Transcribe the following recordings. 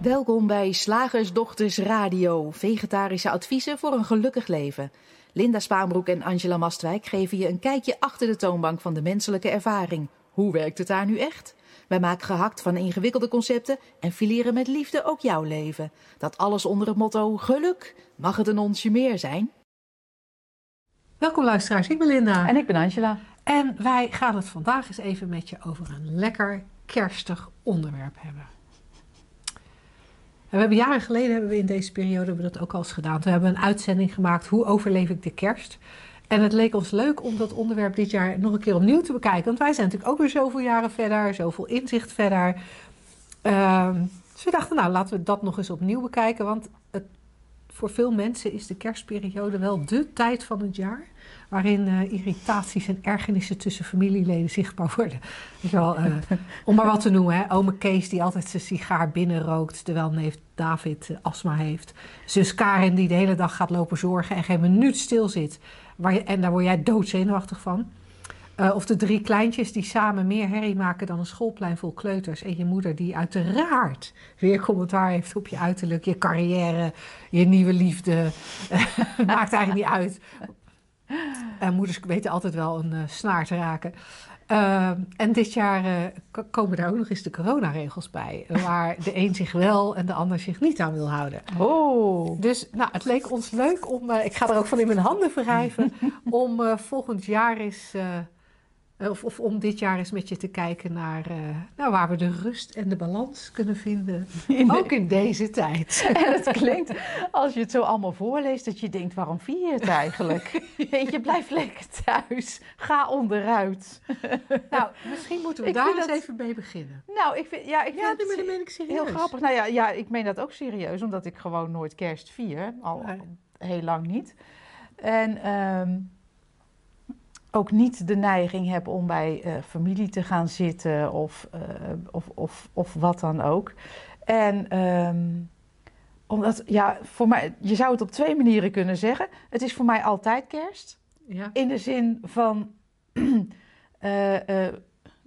Welkom bij Slagersdochters Radio, vegetarische adviezen voor een gelukkig leven. Linda Spaanbroek en Angela Mastwijk geven je een kijkje achter de toonbank van de menselijke ervaring. Hoe werkt het daar nu echt? Wij maken gehakt van ingewikkelde concepten en fileren met liefde ook jouw leven. Dat alles onder het motto geluk. Mag het een onsje meer zijn? Welkom luisteraars, ik ben Linda. En ik ben Angela. En wij gaan het vandaag eens even met je over een lekker kerstig onderwerp hebben. We hebben jaren geleden hebben we in deze periode hebben we dat ook al eens gedaan. We hebben een uitzending gemaakt hoe overleef ik de kerst. En het leek ons leuk om dat onderwerp dit jaar nog een keer opnieuw te bekijken. Want wij zijn natuurlijk ook weer zoveel jaren verder, zoveel inzicht verder. Ehm, dus we dachten, nou laten we dat nog eens opnieuw bekijken. Want het, voor veel mensen is de kerstperiode wel de tijd van het jaar waarin uh, irritaties en ergernissen tussen familieleden zichtbaar worden. Uh, om maar wat te noemen, hè. ome Kees die altijd zijn sigaar binnenrookt terwijl neef David uh, astma heeft. Zus Karin die de hele dag gaat lopen zorgen en geen minuut stil zit. Waar en daar word jij doodzenuwachtig van. of de drie kleintjes die samen meer herrie maken dan een schoolplein vol kleuters. En je moeder die uiteraard weer commentaar heeft op je uiterlijk, je carrière, je nieuwe liefde. Maakt eigenlijk niet uit. Uh, moeders weten altijd wel een uh, snaar te raken. Uh, en dit jaar komen daar ook nog eens de coronaregels bij. Waar de een zich wel en de ander zich niet aan wil houden. Oh. Dus nou, het leek ons leuk om, ik ga er ook van in mijn handen wrijven, om volgend jaar eens of, of, om dit jaar eens met je te kijken naar, uh, naar waar we de rust en de balans kunnen vinden. In ook in deze tijd. En het klinkt, als je het zo allemaal voorleest, dat je denkt: waarom vier je het eigenlijk? Weet je, blijf lekker thuis. Ga onderuit. Nou, misschien moeten we ik daar eens dat... even mee beginnen. Nou, ik vind, ja, ik ja, vind het meen ik serieus. heel grappig. Nou ja, ja, ik meen dat ook serieus, omdat ik gewoon nooit kerst vier. Al nee. heel lang niet. En. Um, ook niet de neiging heb om bij uh, familie te gaan zitten of, uh, of, of, of wat dan ook. En um, omdat, ja, voor mij, je zou het op twee manieren kunnen zeggen. Het is voor mij altijd kerst. Ja. In de zin van uh,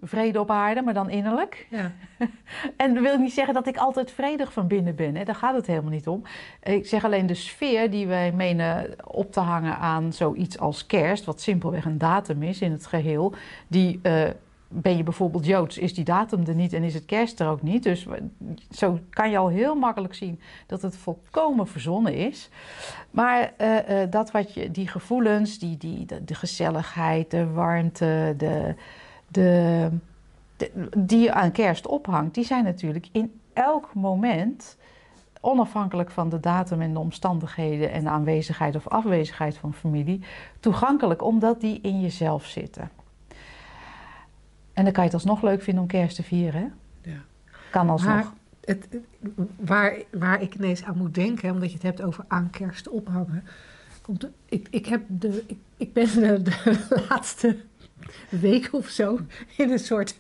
vrede op aarde, maar dan innerlijk. Ja. en dat wil niet zeggen dat ik altijd vredig van binnen ben. Hè? Daar gaat het helemaal niet om. Ik zeg alleen de sfeer die wij menen op te hangen aan zoiets als kerst, wat simpelweg een datum is in het geheel, die. Uh, ben je bijvoorbeeld Joods, is die datum er niet en is het kerst er ook niet. Dus zo kan je al heel makkelijk zien dat het volkomen verzonnen is. Maar uh, uh, dat wat je, die gevoelens, die, die, de, de gezelligheid, de warmte, de, de, de, die je aan kerst ophangt, die zijn natuurlijk in elk moment, onafhankelijk van de datum en de omstandigheden en de aanwezigheid of afwezigheid van familie, toegankelijk omdat die in jezelf zitten. En dan kan je het alsnog leuk vinden om kerst te vieren. Hè? Ja. Kan alsnog. Maar het, waar, waar ik ineens aan moet denken, omdat je het hebt over aan kerst ophangen. Komt, ik, ik, heb de, ik, ik ben de, de laatste week of zo in een soort,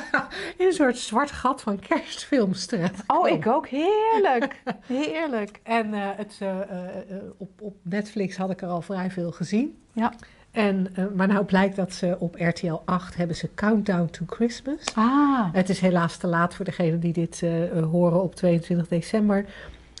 in een soort zwart gat van kerstfilms terecht. Oh, ik ook. Heerlijk. Heerlijk. En uh, het, uh, uh, op, op Netflix had ik er al vrij veel gezien. Ja. En, maar nou blijkt dat ze op RTL 8 hebben ze Countdown to Christmas. Ah. Het is helaas te laat voor degenen die dit horen op 22 december.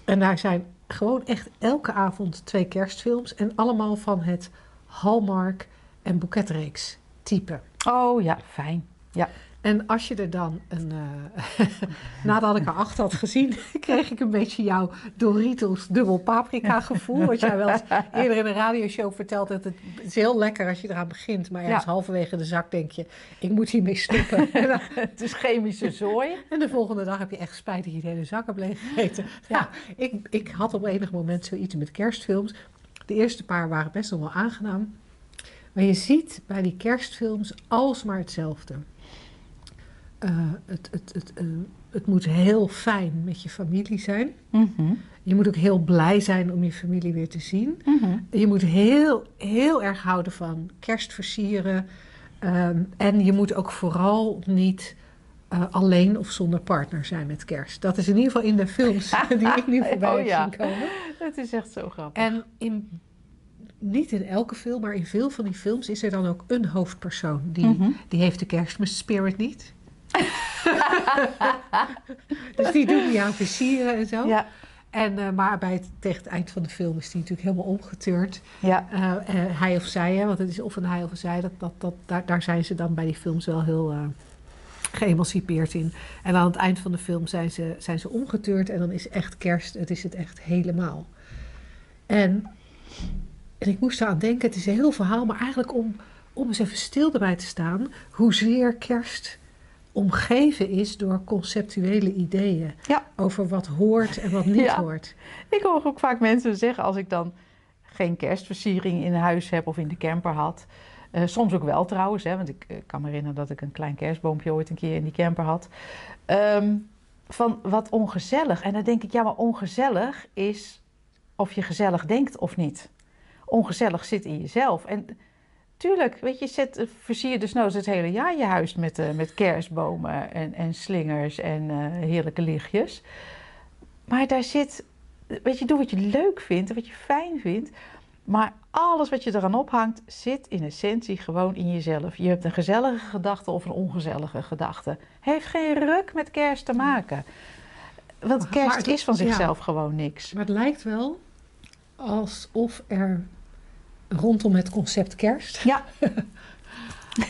En daar zijn gewoon echt elke avond twee kerstfilms. En allemaal van het Hallmark en boeketreeks type. Oh ja, fijn. Ja. En als je er dan een. Uh, nadat ik er acht had gezien, kreeg ik een beetje jouw Doritos dubbel paprika gevoel. Wat jij wel eens eerder in een radioshow verteld hebt. Het is heel lekker als je eraan begint. Maar ergens ja. halverwege de zak denk je: ik moet hiermee stoppen. dan, het is chemische zooi. En de volgende dag heb je echt spijt dat je de hele zak hebt leeggegeten. Ja, nou, ik, ik had op enig moment zoiets met kerstfilms. De eerste paar waren best nog wel aangenaam. Maar je ziet bij die kerstfilms alsmaar hetzelfde. Uh, het, het, het, uh, het moet heel fijn met je familie zijn. Mm -hmm. Je moet ook heel blij zijn om je familie weer te zien. Mm -hmm. Je moet heel, heel erg houden van kerstversieren. Um, en je moet ook vooral niet uh, alleen of zonder partner zijn met kerst. Dat is in ieder geval in de films die ik nu voorbij oh, ja. zien komen. Het is echt zo grappig. En in niet in elke film, maar in veel van die films is er dan ook een hoofdpersoon. Die, Mhm. die heeft de kerstmis spirit niet. dus die doen die aan versieren en zo. Ja, En, eh, maar bij het, tegen het eind van de film is die natuurlijk helemaal omgeturnd. ja, Eh, eh, hij of zij, hè, want het is of een hij of een zij. Dat, dat, dat, daar, daar zijn ze dan bij die films wel heel geëmancipeerd in. En aan het eind van de film zijn ze, zijn ze omgeturnd. En dan is echt kerst, het is het echt helemaal. En, en ik moest eraan denken, het is een heel verhaal. Maar eigenlijk om, om eens even stil erbij te staan. Hoezeer kerst omgeven is door conceptuele ideeën. Ja. Over wat hoort en wat niet Ja. hoort. Ik hoor ook vaak mensen zeggen als ik dan geen kerstversiering in huis heb of in de camper had. Eh, soms ook wel trouwens, hè, want ik eh, kan me herinneren dat ik een klein kerstboompje ooit een keer in die camper had. Ehm, van wat ongezellig. En dan denk ik, ja, maar ongezellig is of je gezellig denkt of niet. Ongezellig zit in jezelf. En tuurlijk, weet je, zet, versier je dus nou het hele jaar je huis met, eh, met kerstbomen en, en slingers en eh, heerlijke lichtjes. Maar daar zit weet je, doe wat je leuk vindt en wat je fijn vindt. Maar alles wat je eraan ophangt, zit in essentie gewoon in jezelf. Je hebt een gezellige gedachte of een ongezellige gedachte. Heeft geen ruk met kerst te maken. Want kerst het- is van ja. zichzelf gewoon niks. Maar het lijkt wel alsof er rondom het concept kerst, Ja,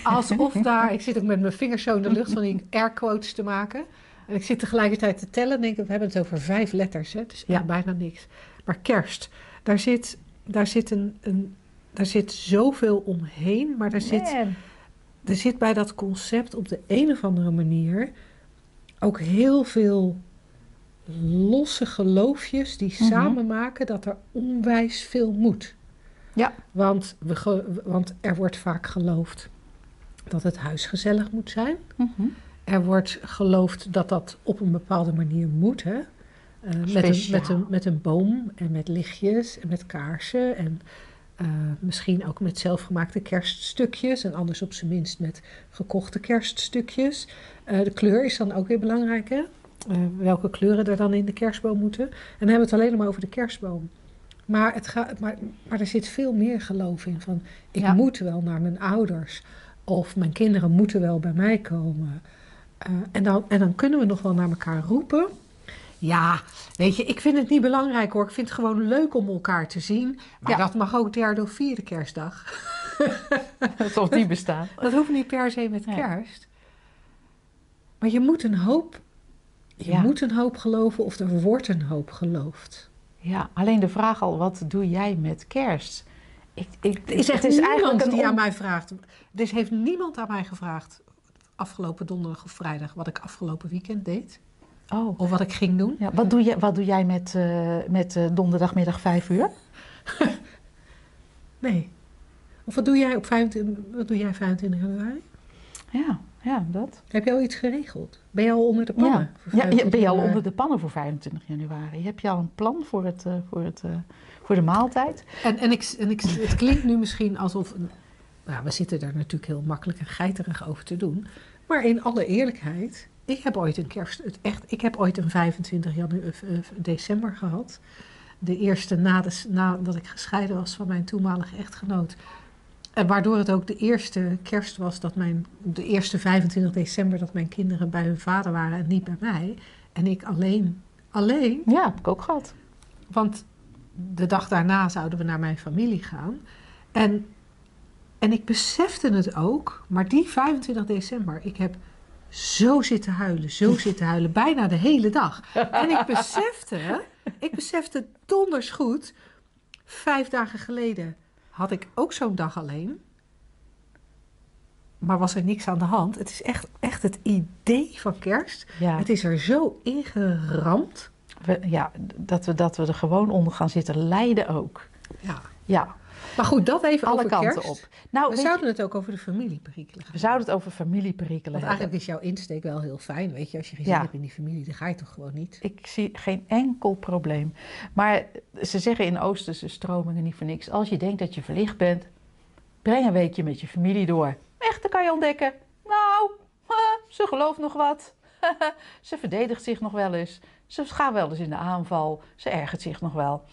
alsof daar, ik zit ook met mijn vingers zo in de lucht van die air quotes te maken. En ik zit tegelijkertijd te tellen en denk, we hebben het over vijf letters, hè? dus Ja. bijna niks. Maar kerst, daar zit, daar zit, een, een, daar zit zoveel omheen, maar daar zit, er zit bij dat concept op de een of andere manier ook heel veel losse geloofjes die Mhm. samen maken dat er onwijs veel moet. Ja. Want, we want er wordt vaak geloofd dat het huis gezellig moet zijn. Mhm. Er wordt geloofd dat dat op een bepaalde manier moet. Hè? Eh, met, een, met, een, met een boom en met lichtjes en met kaarsen. En eh, misschien ook met zelfgemaakte kerststukjes. En anders op zijn minst met gekochte kerststukjes. Eh, de kleur is dan ook weer belangrijk. Hè? Welke kleuren er dan in de kerstboom moeten. En dan hebben we het alleen maar over de kerstboom. Maar, het gaat, maar, maar er zit veel meer geloof in. Van, ik Ja. moet wel naar mijn ouders. Of mijn kinderen moeten wel bij mij komen. Eh, en, dan, en dan kunnen we nog wel naar elkaar roepen. Ja, weet je, ik vind het niet belangrijk hoor. Ik vind het gewoon leuk om elkaar te zien. Maar Ja. dat mag ook derde of vierde kerstdag. Alsof die bestaan. Dat hoeft niet per se met kerst. Maar je moet een hoop, je Ja. moet een hoop geloven of er wordt een hoop geloofd. Ja, alleen de vraag al, wat doe jij met kerst? Ik, ik, Er is echt het is eigenlijk een die on- aan mij vraagt. Dus heeft niemand aan mij gevraagd afgelopen donderdag of vrijdag wat ik afgelopen weekend deed. Oh. Of wat ik ging doen. Ja, wat, doe jij, wat doe jij met, eh, met eh, donderdagmiddag 5 uur? Nee. Of wat doe jij op 25, wat doe jij 25 januari? Ja, ja, dat. Heb je al iets geregeld? Ben je al onder de pannen? Ja. voor Ja, ja, 25 ben je al januari? onder de pannen voor 25 januari? Heb je al een plan voor, het, eh, voor, het, eh, voor de maaltijd? En, en, ik, en ik, het klinkt nu misschien alsof... Nou, we zitten daar natuurlijk heel makkelijk en geiterig over te doen. Maar in alle eerlijkheid... Ik heb ooit een kerst... Het echt, ik heb ooit een 25 janu, eh, december gehad. De eerste na nadat ik gescheiden was van mijn toenmalige echtgenoot. En waardoor het ook de eerste kerst was dat mijn... De eerste 25 december dat mijn kinderen bij hun vader waren en niet bij mij. En ik alleen. Alleen. Ja, heb ik ook gehad. Want de dag daarna zouden we naar mijn familie gaan. En, en ik besefte het ook, maar die 25 december, ik heb zo zitten huilen, zo zitten huilen, bijna de hele dag. En ik besefte, ik besefte donders goed, vijf dagen geleden had ik ook zo'n dag alleen. Maar was er niks aan de hand. Het is echt, echt het idee van kerst. Ja, Het is er zo ingeramd. we, ja dat, we, dat we er gewoon onder gaan zitten lijden ook. Ja. Ja, Maar goed, dat even alle over kanten kerst. op. Nou, We je, zouden het ook over de familieperikelen gaan. we zouden het over familieperikelen Want hebben. eigenlijk is jouw insteek wel heel fijn. Weet je, als je geen Ja. zin hebt in die familie, dan ga je toch gewoon niet. Ik zie geen enkel probleem. Maar ze zeggen in Oosterse stromingen niet voor niks. Als je denkt dat je verlicht bent, breng een weekje met je familie door. Echt, dan kan je ontdekken. Nou, ze gelooft nog wat. ze verdedigt zich nog wel eens. Ze gaat wel eens in de aanval. Ze ergert zich nog wel.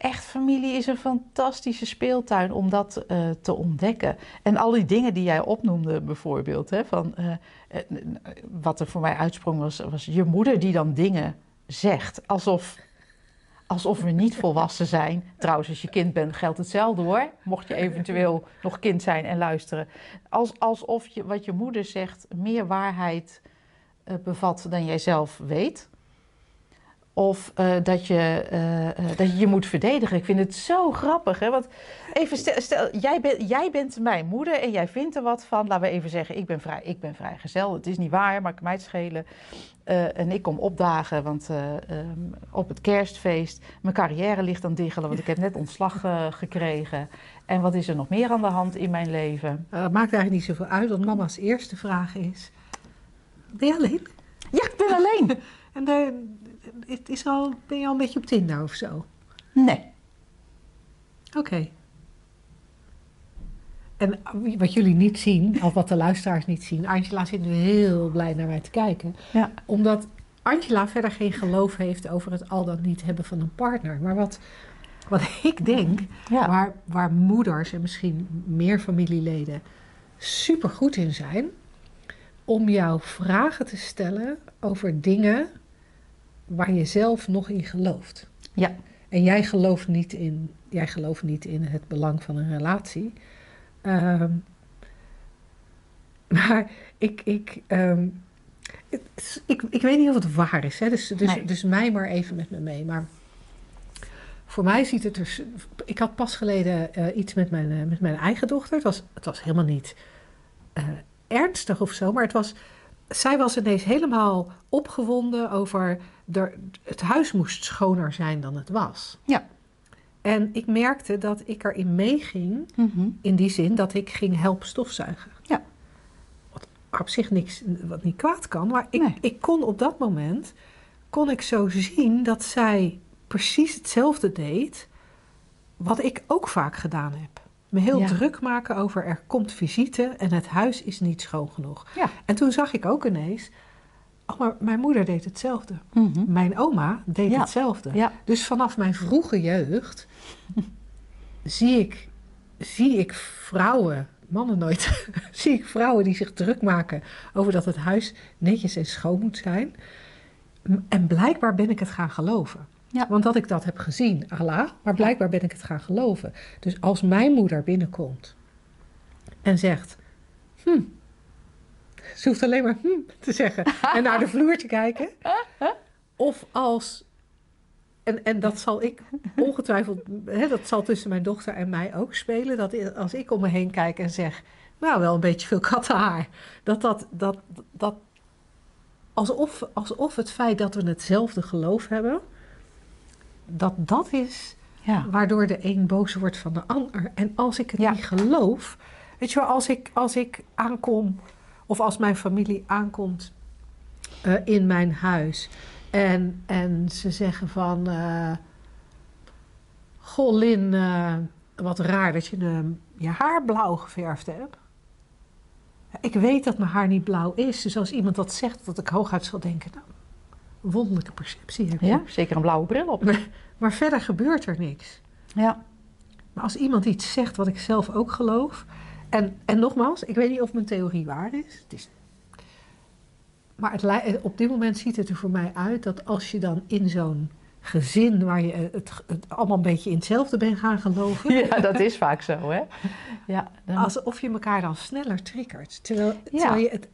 Echt familie is een fantastische speeltuin om dat eh, te ontdekken. En al die dingen die jij opnoemde bijvoorbeeld, hè, van, eh, eh, wat er voor mij uitsprong was, was je moeder die dan dingen zegt, alsof, alsof we niet volwassen zijn. Trouwens, als je kind bent geldt hetzelfde hoor, mocht je eventueel nog kind zijn en luisteren. Als, alsof je, wat je moeder zegt meer waarheid bevat dan jij zelf weet. Of uh, dat, je, uh, dat je je moet verdedigen. Ik vind het zo grappig. Hè? Want even stel, stel jij, ben, jij bent mijn moeder en jij vindt er wat van. Laten we even zeggen, ik ben, vrij, ik ben vrijgezel. Het is niet waar, maar ik mij het schelen. Uh, en ik kom opdagen, want um, op het kerstfeest... mijn carrière ligt aan diggelen, want ik heb net ontslag gekregen. En wat is er nog meer aan de hand in mijn leven? het maakt eigenlijk niet zoveel uit, want mama's eerste vraag is... Ben je alleen? Ja, ik ben alleen. en daar het is al, ben je al een beetje op Tinder of zo? Nee. Oké. Okay. En wat jullie niet zien, of wat de luisteraars niet zien, Angela zit nu heel blij naar mij te kijken. Ja. Omdat Angela verder geen geloof heeft over het al dan niet hebben van een partner. Maar wat, wat ik denk, Ja. waar, waar moeders en misschien meer familieleden super goed in zijn, om jou vragen te stellen over dingen waar je zelf nog in gelooft. Ja. En jij gelooft niet in, jij gelooft niet in het belang van een relatie. Ehm, maar ik, ik, ehm, het- ik, ik weet niet of het waar is. Hè? Dus, dus, Nee. dus mij maar even met me mee. Maar voor mij ziet het er. Ik had pas geleden eh, iets met mijn, eh, met mijn eigen dochter. Het was, het was helemaal niet eh, ernstig of zo, maar het was. Zij was ineens helemaal opgewonden over. Er, het huis moest schoner zijn dan het was. Ja. En ik merkte dat ik erin meeging. Mhm. In die zin dat ik ging helpen stofzuigen. Ja. Wat op zich niks, wat niet kwaad kan. Maar ik, Nee. ik kon op dat moment, kon ik zo zien dat zij precies hetzelfde deed. Wat ik ook vaak gedaan heb. Me heel Ja. druk maken over er komt visite en het huis is niet schoon genoeg. Ja. En toen zag ik ook ineens, oh maar mijn moeder deed hetzelfde. Mhm. Mijn oma deed Ja. hetzelfde. Ja. Dus vanaf mijn vroege jeugd zie ik, zie ik vrouwen, mannen nooit, zie ik vrouwen die zich druk maken over dat het huis netjes en schoon moet zijn. En blijkbaar ben ik het gaan geloven. Ja. Want dat ik dat heb gezien, Allah, maar blijkbaar ben ik het gaan geloven. Dus als mijn moeder binnenkomt en zegt, hm, ze hoeft alleen maar hm te zeggen en naar de vloer te kijken. Of als, en, en dat zal ik ongetwijfeld, hè, dat zal tussen mijn dochter en mij ook spelen, dat als ik om me heen kijk en zeg, nou wel een beetje veel kattenhaar, dat dat, dat, dat alsof, alsof het feit dat we hetzelfde geloof hebben, dat dat is Ja. waardoor de een boos wordt van de ander. En als ik het Ja. niet geloof, weet je wel, als ik, als ik aankom, of als mijn familie aankomt eh, in mijn huis en, en ze zeggen van, eh goh Lin, eh, wat raar dat je je haar blauw geverfd hebt. Ik weet dat mijn haar niet blauw is, dus als iemand dat zegt, dat ik hooguit zal denken, nou, wonderlijke perceptie heb je. ja, zeker een blauwe bril op. Maar verder gebeurt er niks. Ja. Maar als iemand iets zegt wat ik zelf ook geloof. En, en nogmaals, ik weet niet of mijn theorie waar is. Het is maar het, op dit moment ziet het er voor mij uit dat als je dan in zo'n gezin waar je het, het allemaal een beetje in hetzelfde bent gaan geloven. ja, dat is vaak zo, hè? Ja, dan- Alsof je elkaar dan sneller triggert. Terwijl, Ja. terwijl je het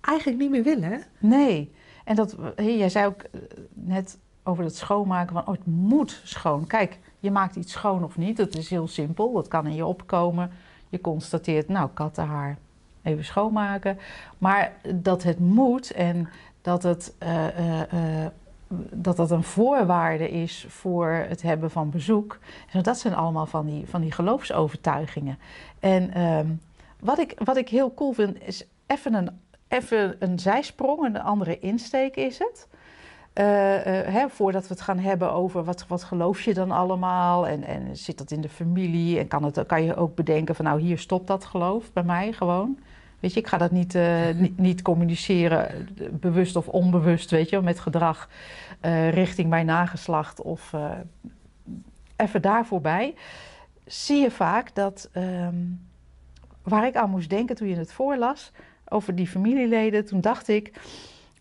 eigenlijk niet meer wil, hè? Nee. En dat, jij zei ook eh, net over het schoonmaken van, oh, het moet schoon. Kijk, je maakt iets schoon of niet. Dat is heel simpel. Dat kan in je opkomen. Je constateert, nou, kattenhaar, even schoonmaken. Maar dat het moet en dat het, eh, eh, eh, dat dat een voorwaarde is voor het hebben van bezoek. Dat zijn allemaal van die, van die geloofsovertuigingen. En ehm, wat, ik, wat ik heel cool vind, is even een even een zijsprong, een andere insteek is het. Eh, eh, hè, voordat we het gaan hebben over wat, wat geloof je dan allemaal? En, en zit dat in de familie? En kan, het, kan je ook bedenken van nou hier stopt dat geloof bij mij gewoon. Weet je, ik ga dat niet, eh, niet, niet communiceren, bewust of onbewust, weet je, met gedrag richting mijn nageslacht of, even daar voorbij, zie je vaak dat ehm, waar ik aan moest denken toen je het voorlas over die familieleden, toen dacht ik,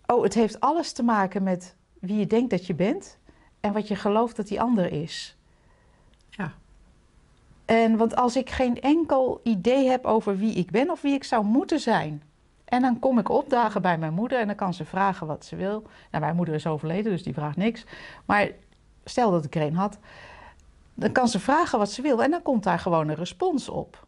oh, het heeft alles te maken met wie je denkt dat je bent en wat je gelooft dat die ander is. Ja. En want als ik geen enkel idee heb over wie ik ben of wie ik zou moeten zijn. En dan kom ik opdagen bij mijn moeder en dan kan ze vragen wat ze wil. Nou, mijn moeder is overleden, dus die vraagt niks. Maar stel dat ik er een had, dan kan ze vragen wat ze wil en dan komt daar gewoon een respons op.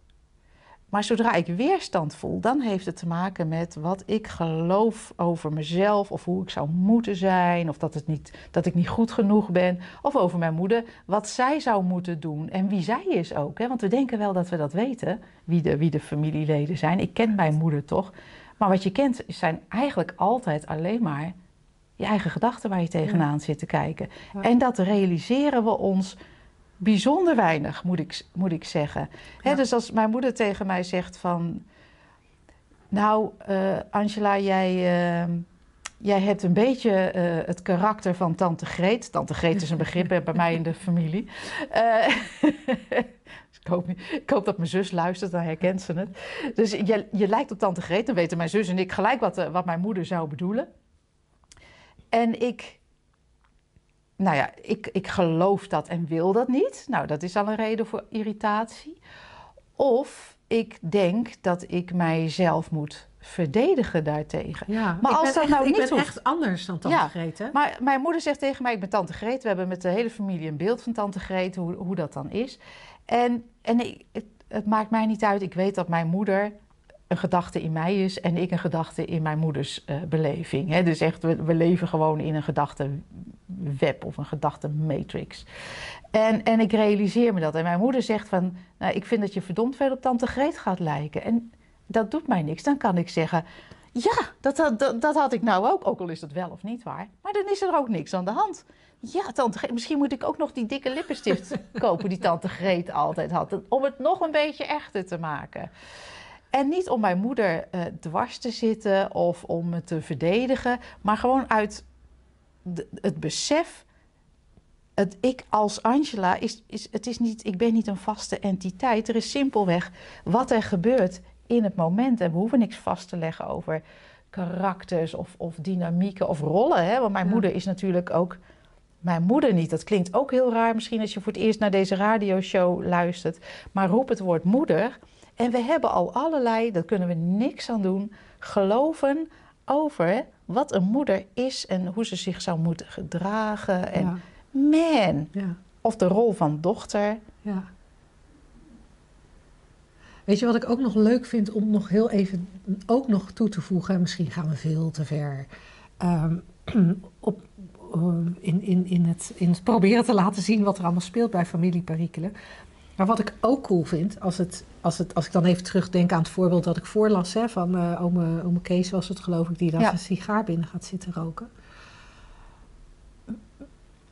Maar zodra ik weerstand voel, dan heeft het te maken met wat ik geloof over mezelf of hoe ik zou moeten zijn of dat, het niet, dat ik niet goed genoeg ben. Of over mijn moeder, wat zij zou moeten doen en wie zij is ook. Hè? Want we denken wel dat we dat weten, wie de, wie de familieleden zijn. Ik ken mijn moeder toch. Maar wat je kent zijn eigenlijk altijd alleen maar je eigen gedachten waar je tegenaan zit te kijken. Ja. En dat realiseren we ons bijzonder weinig, moet ik, moet ik zeggen. Hè, Ja. dus als mijn moeder tegen mij zegt van... Nou, eh, Angela, jij, eh, jij hebt een beetje eh, het karakter van tante Greet. Tante Greet is een begrip bij mij in de familie. Eh, dus ik, hoop, ik hoop dat mijn zus luistert, dan herkent ze het. Dus je, je lijkt op tante Greet. Dan weten mijn zus en ik gelijk wat, wat mijn moeder zou bedoelen. En ik nou ja, ik, ik geloof dat en wil dat niet. Nou, dat is al een reden voor irritatie. Of ik denk dat ik mijzelf moet verdedigen daartegen. Ja, Maar ik als dat echt, nou ik niet ben hoeft. echt anders dan tante Ja. Greet, hè? Maar mijn moeder zegt tegen mij, ik ben tante Greet. We hebben met de hele familie een beeld van tante Greet, hoe, hoe dat dan is. En, en ik- het, het maakt mij niet uit. Ik weet dat mijn moeder een gedachte in mij is en ik een gedachte in mijn moeders eh, beleving. Hè? Dus echt, we, we leven gewoon in een gedachtenweb of een gedachtenmatrix. En, en ik realiseer me dat. En mijn moeder zegt van, nou, ik vind dat je verdomd veel op tante Greet gaat lijken. En dat doet mij niks. Dan kan ik zeggen, ja, dat, dat, dat, dat had ik nou ook. Ook al is dat wel of niet waar. Maar dan is er ook niks aan de hand. Ja, tante Greet, misschien moet ik ook nog die dikke lippenstift kopen die tante Greet altijd had. Om het nog een beetje echter te maken. En niet om mijn moeder eh, dwars te zitten of om me te verdedigen, maar gewoon uit de- het besef. Het ik als Angela is, is, het is niet, ik ben niet een vaste entiteit. Er is simpelweg wat er gebeurt in het moment. En we hoeven niks vast te leggen over karakters of, of dynamieken of rollen. Hè? Want mijn Ja. moeder is natuurlijk ook mijn moeder niet. Dat klinkt ook heel raar misschien als je voor het eerst naar deze radioshow luistert. Maar roep het woord moeder. En we hebben al allerlei, daar kunnen we niks aan doen, geloven over wat een moeder is en hoe ze zich zou moeten gedragen. En Ja, man, ja, of de rol van dochter. ja. Weet je wat ik ook nog leuk vind om nog heel even ook nog toe te voegen, en misschien gaan we veel te ver, ehm, op, ehm, in, in, in, het, in het proberen te laten zien wat er allemaal speelt bij familieperikelen. Maar wat ik ook cool vind, als, het, als, het, als ik dan even terugdenk aan het voorbeeld dat ik voorlas hè, van eh ome, ome Kees was het geloof ik, die dan Ja. zijn sigaar binnen gaat zitten roken.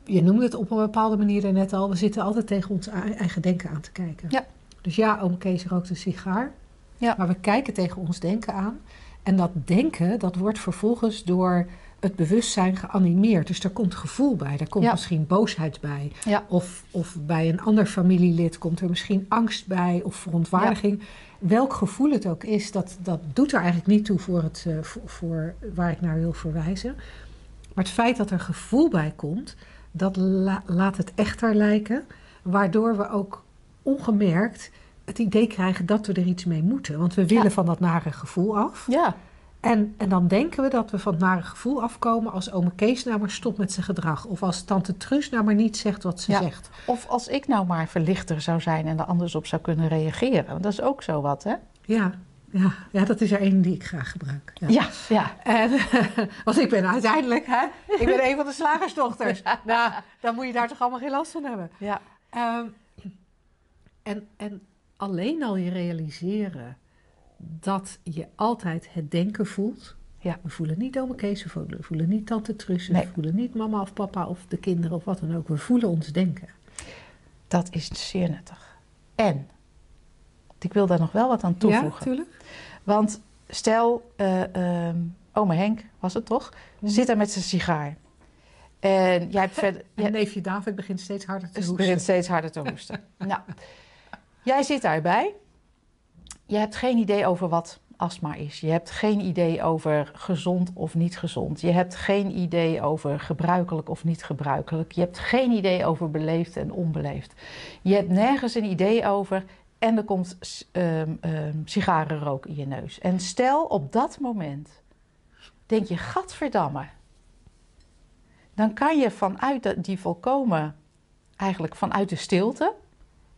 Je noemde het op een bepaalde manier net al, we zitten altijd tegen ons ei- eigen denken aan te kijken. Ja. Dus ja, oom Kees rookt een sigaar, Ja. maar we kijken tegen ons denken aan. En dat denken, dat wordt vervolgens door het bewustzijn geanimeerd. Dus er komt gevoel bij, daar komt Ja. misschien boosheid bij. Ja. Of, of bij een ander familielid komt er misschien angst bij of verontwaardiging. Welk gevoel het ook is, dat, dat doet er eigenlijk niet toe voor, het, eh, voor, voor waar ik naar wil verwijzen. Maar het feit dat er gevoel bij komt, dat la- laat het echter lijken. Waardoor we ook ongemerkt het idee krijgen dat we er iets mee moeten. Want we willen van dat nare gevoel af. Ja, En, en dan denken we dat we van het nare gevoel afkomen als ome Kees nou maar stopt met zijn gedrag. Of als tante Truus nou maar niet zegt wat ze Ja. zegt. of als ik nou maar verlichter zou zijn en er anders op zou kunnen reageren. Want dat is ook zo wat, hè? Ja, ja, ja dat is er één die ik graag gebruik. Ja. Ja, ja. En, want ik ben uiteindelijk, hè, ik ben een van de slagersdochters. Nou, dan moet je daar toch allemaal geen last van hebben. ja. Ehm, en, en alleen al je realiseren dat je altijd het denken voelt. Ja. We voelen niet ome Kees, we voelen, we voelen niet tante Truus, Nee. we voelen niet mama of papa of de kinderen of wat dan ook. We voelen ons denken. Dat is zeer nuttig. En, ik wil daar nog wel wat aan toevoegen. Ja, tuurlijk. Want stel, ehm ome Henk was het toch, Mhm. zit daar met zijn sigaar. En jij hebt verder... En jij- neefje David begint steeds harder te hoesten. begint steeds harder te hoesten. nou, jij zit daarbij. Je hebt geen idee over wat astma is. Je hebt geen idee over gezond of niet gezond. Je hebt geen idee over gebruikelijk of niet gebruikelijk. Je hebt geen idee over beleefd en onbeleefd. Je hebt nergens een idee over. En er komt ehm, sigarenrook in je neus. En stel op dat moment, denk je, gadverdamme. Dan kan je vanuit die volkomen, eigenlijk vanuit de stilte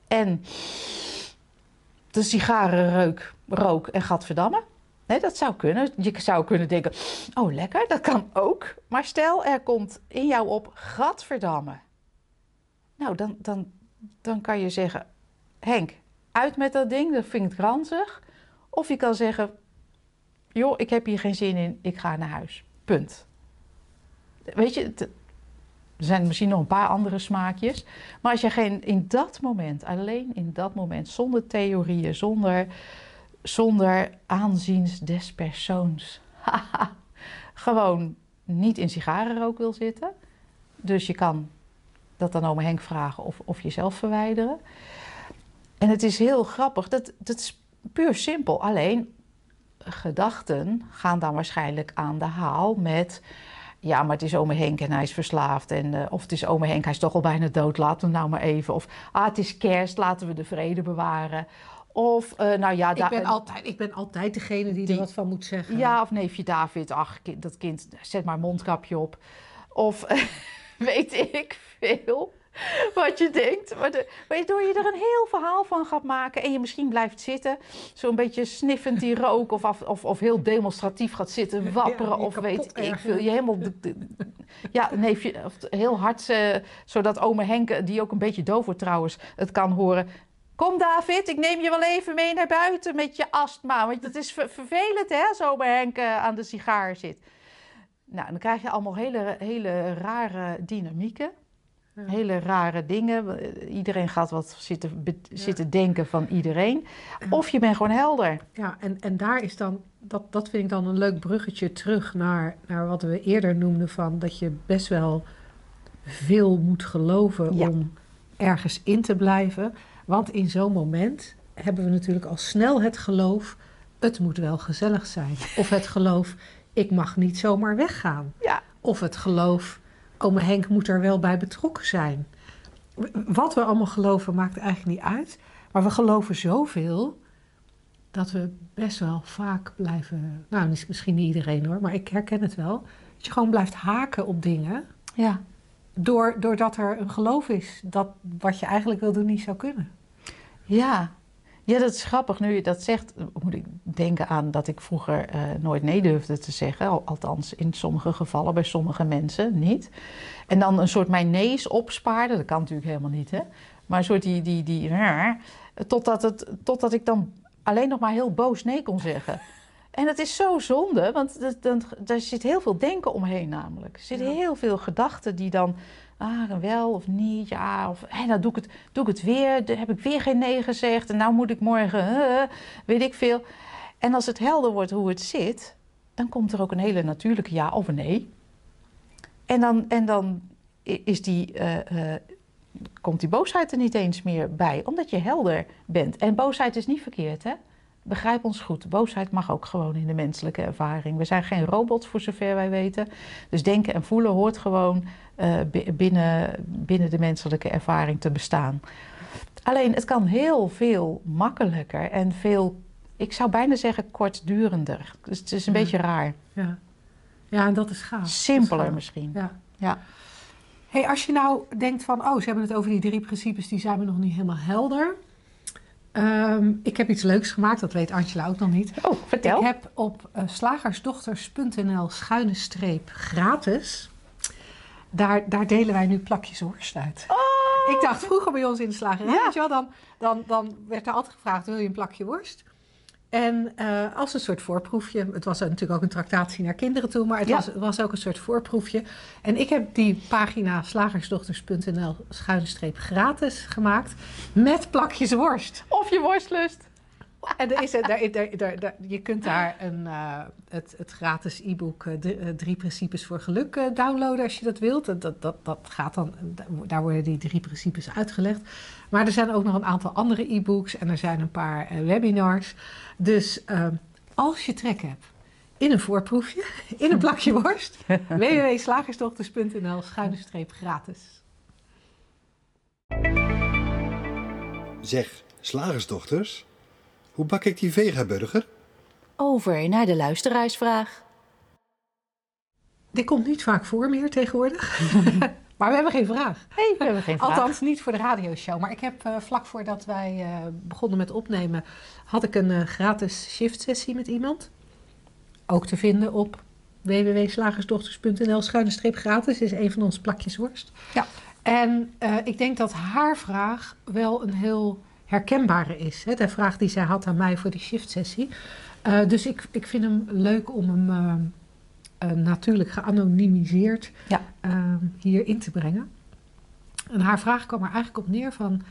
en de sigarenreuk, rook en gadverdamme. Nee, dat zou kunnen. Je zou kunnen denken, oh lekker, dat kan ook. Maar stel, er komt in jou op, gadverdamme. Nou, dan, dan, dan kan je zeggen, Henk, uit met dat ding, dat vind ik ranzig. Of je kan zeggen, joh, ik heb hier geen zin in, ik ga naar huis. Punt. Weet je, er zijn misschien nog een paar andere smaakjes. Maar als je geen, in dat moment, alleen in dat moment, zonder theorieën, zonder, zonder aanziens des persoons, gewoon niet in sigarenrook wil zitten. Dus je kan dat dan oma Henk vragen of, of jezelf verwijderen. En het is heel grappig, dat, dat is puur simpel. Alleen gedachten gaan dan waarschijnlijk aan de haal met... Ja, maar het is ome Henk en hij is verslaafd. En, eh, of het is ome Henk, hij is toch al bijna dood, laten we nou maar even. Of ah, het is kerst, laten we de vrede bewaren. Of, eh, nou ja... Ik ben, altijd, ik ben altijd degene die, Die- er wat van moet zeggen. ja, of neefje David, ach, kind- dat kind, zet maar een mondkapje op. Of weet ik veel wat je denkt. Maar de, waardoor je er een heel verhaal van gaat maken en je misschien blijft zitten, zo'n beetje sniffend die rook, of, af, of, of heel demonstratief gaat zitten wapperen, je of kapot weet ik ergeren. veel. Je helemaal, de- de- ja, neefje, of heel hard, eh, zodat ome Henk, die ook een beetje doof wordt trouwens, het kan horen. Kom David, ik neem je wel even mee naar buiten met je astma. Want het is ver- vervelend hè, als ome Henk aan de sigaar zit. Nou, dan krijg je allemaal hele, hele rare dynamieken. Ja. Hele rare dingen. Eh, Iedereen gaat wat zitten, be- zitten denken van iedereen. Of je bent gewoon helder. Ja, en, en daar is dan, dat, dat vind ik dan een leuk bruggetje terug naar, naar wat we eerder noemden van dat je best wel veel moet geloven Ja. om ergens in te blijven. Want in zo'n moment hebben we natuurlijk al snel het geloof, het moet wel gezellig zijn. Of het geloof, ik mag niet zomaar weggaan. Ja. Of het geloof, ome Henk moet er wel bij betrokken zijn. Wat we allemaal geloven maakt eigenlijk niet uit. Maar we geloven zoveel dat we best wel vaak blijven. Nou, mis- misschien niet iedereen hoor, maar ik herken het wel. Dat je gewoon blijft haken op dingen. Ja. Door, doordat er een geloof is dat wat je eigenlijk wil doen niet zou kunnen. Ja. Ja, dat is grappig. Nu je dat zegt, moet ik denken aan dat ik vroeger eh, nooit nee durfde te zeggen. Al- Althans, in sommige gevallen, bij sommige mensen niet. En dan een soort mijn nees opspaarde. Dat kan natuurlijk helemaal niet, hè. Maar een soort die... die, die totdat, het, totdat ik dan alleen nog maar heel boos nee kon zeggen. En het is zo zonde, want dat- dan, daar zit heel veel denken omheen namelijk. Er zitten Ja. heel veel gedachten die dan... Ah, wel of niet, ja, of hé, nou doe ik, het, doe ik het weer. Dan heb ik weer geen nee gezegd en nou moet ik morgen, eh, weet ik veel. En als het helder wordt hoe het zit, dan komt er ook een hele natuurlijke ja of nee. En dan, en dan is die, eh, eh, komt die boosheid er niet eens meer bij, omdat je helder bent. En boosheid is niet verkeerd, hè? Begrijp ons goed. Boosheid mag ook gewoon in de menselijke ervaring. We zijn geen robots voor zover wij weten. Dus denken en voelen hoort gewoon eh, bi- binnen, binnen de menselijke ervaring te bestaan. Alleen het kan heel veel makkelijker en veel, ik zou bijna zeggen, kortdurender. Dus het is een Ja. beetje raar. Ja, ja en dat is gaaf. Is Simpeler gaaf. misschien. Ja. Ja. Hey, als je nou denkt van, oh, ze hebben het over die drie principes, die zijn me nog niet helemaal helder. Ehm, ik heb iets leuks gemaakt, dat weet Angela ook nog niet. Oh, vertel. Ik heb op eh, slagersdochters.nl schuine streep gratis. Daar, daar delen wij nu plakjes worst uit. Oh! Ik dacht vroeger bij ons in de slagerij, Ja. weet je wel, dan, dan, dan werd er altijd gevraagd, wil je een plakje worst? En eh, als een soort voorproefje, het was natuurlijk ook een tractatie naar kinderen toe, maar het Ja. was, was ook een soort voorproefje. En ik heb die pagina slagersdochters.nl schuine streep gratis gemaakt met plakjes worst. Of je worstlust. En er is, er, daar, daar, daar, daar- je kunt daar een, eh, het, het gratis e-book eh, drie, eh, Drie Principes voor Geluk eh, downloaden als je dat wilt. Dat, dat, dat, gaat dan, daar worden die drie principes uitgelegd. Maar er zijn ook nog een aantal andere e-books en er zijn een paar webinars. Dus eh, als je trek hebt in een voorproefje, in een plakje worst, www.slagersdochters.nl schuine streep gratis. Zeg, slagersdochters, hoe bak ik die vegaburger? Over naar de luisteraarsvraag. Dit komt niet vaak voor meer tegenwoordig. maar we hebben geen vraag. hey, we hebben geen vraag. Althans, niet voor de radioshow. Maar ik heb eh, vlak voordat wij eh, begonnen met opnemen, had ik een eh, gratis shift sessie met iemand. Ook te vinden op www.slagersdochters.nl schuine streep gratis. Is een van onze plakjes worst. Ja. En eh, ik denk dat haar vraag wel een heel herkenbare is. Hè? De vraag die zij had aan mij voor die shift sessie. Eh, dus ik, ik vind hem leuk om hem eh, eh, natuurlijk geanonimiseerd Ja. eh, hier in te brengen. En haar vraag kwam er eigenlijk op neer van...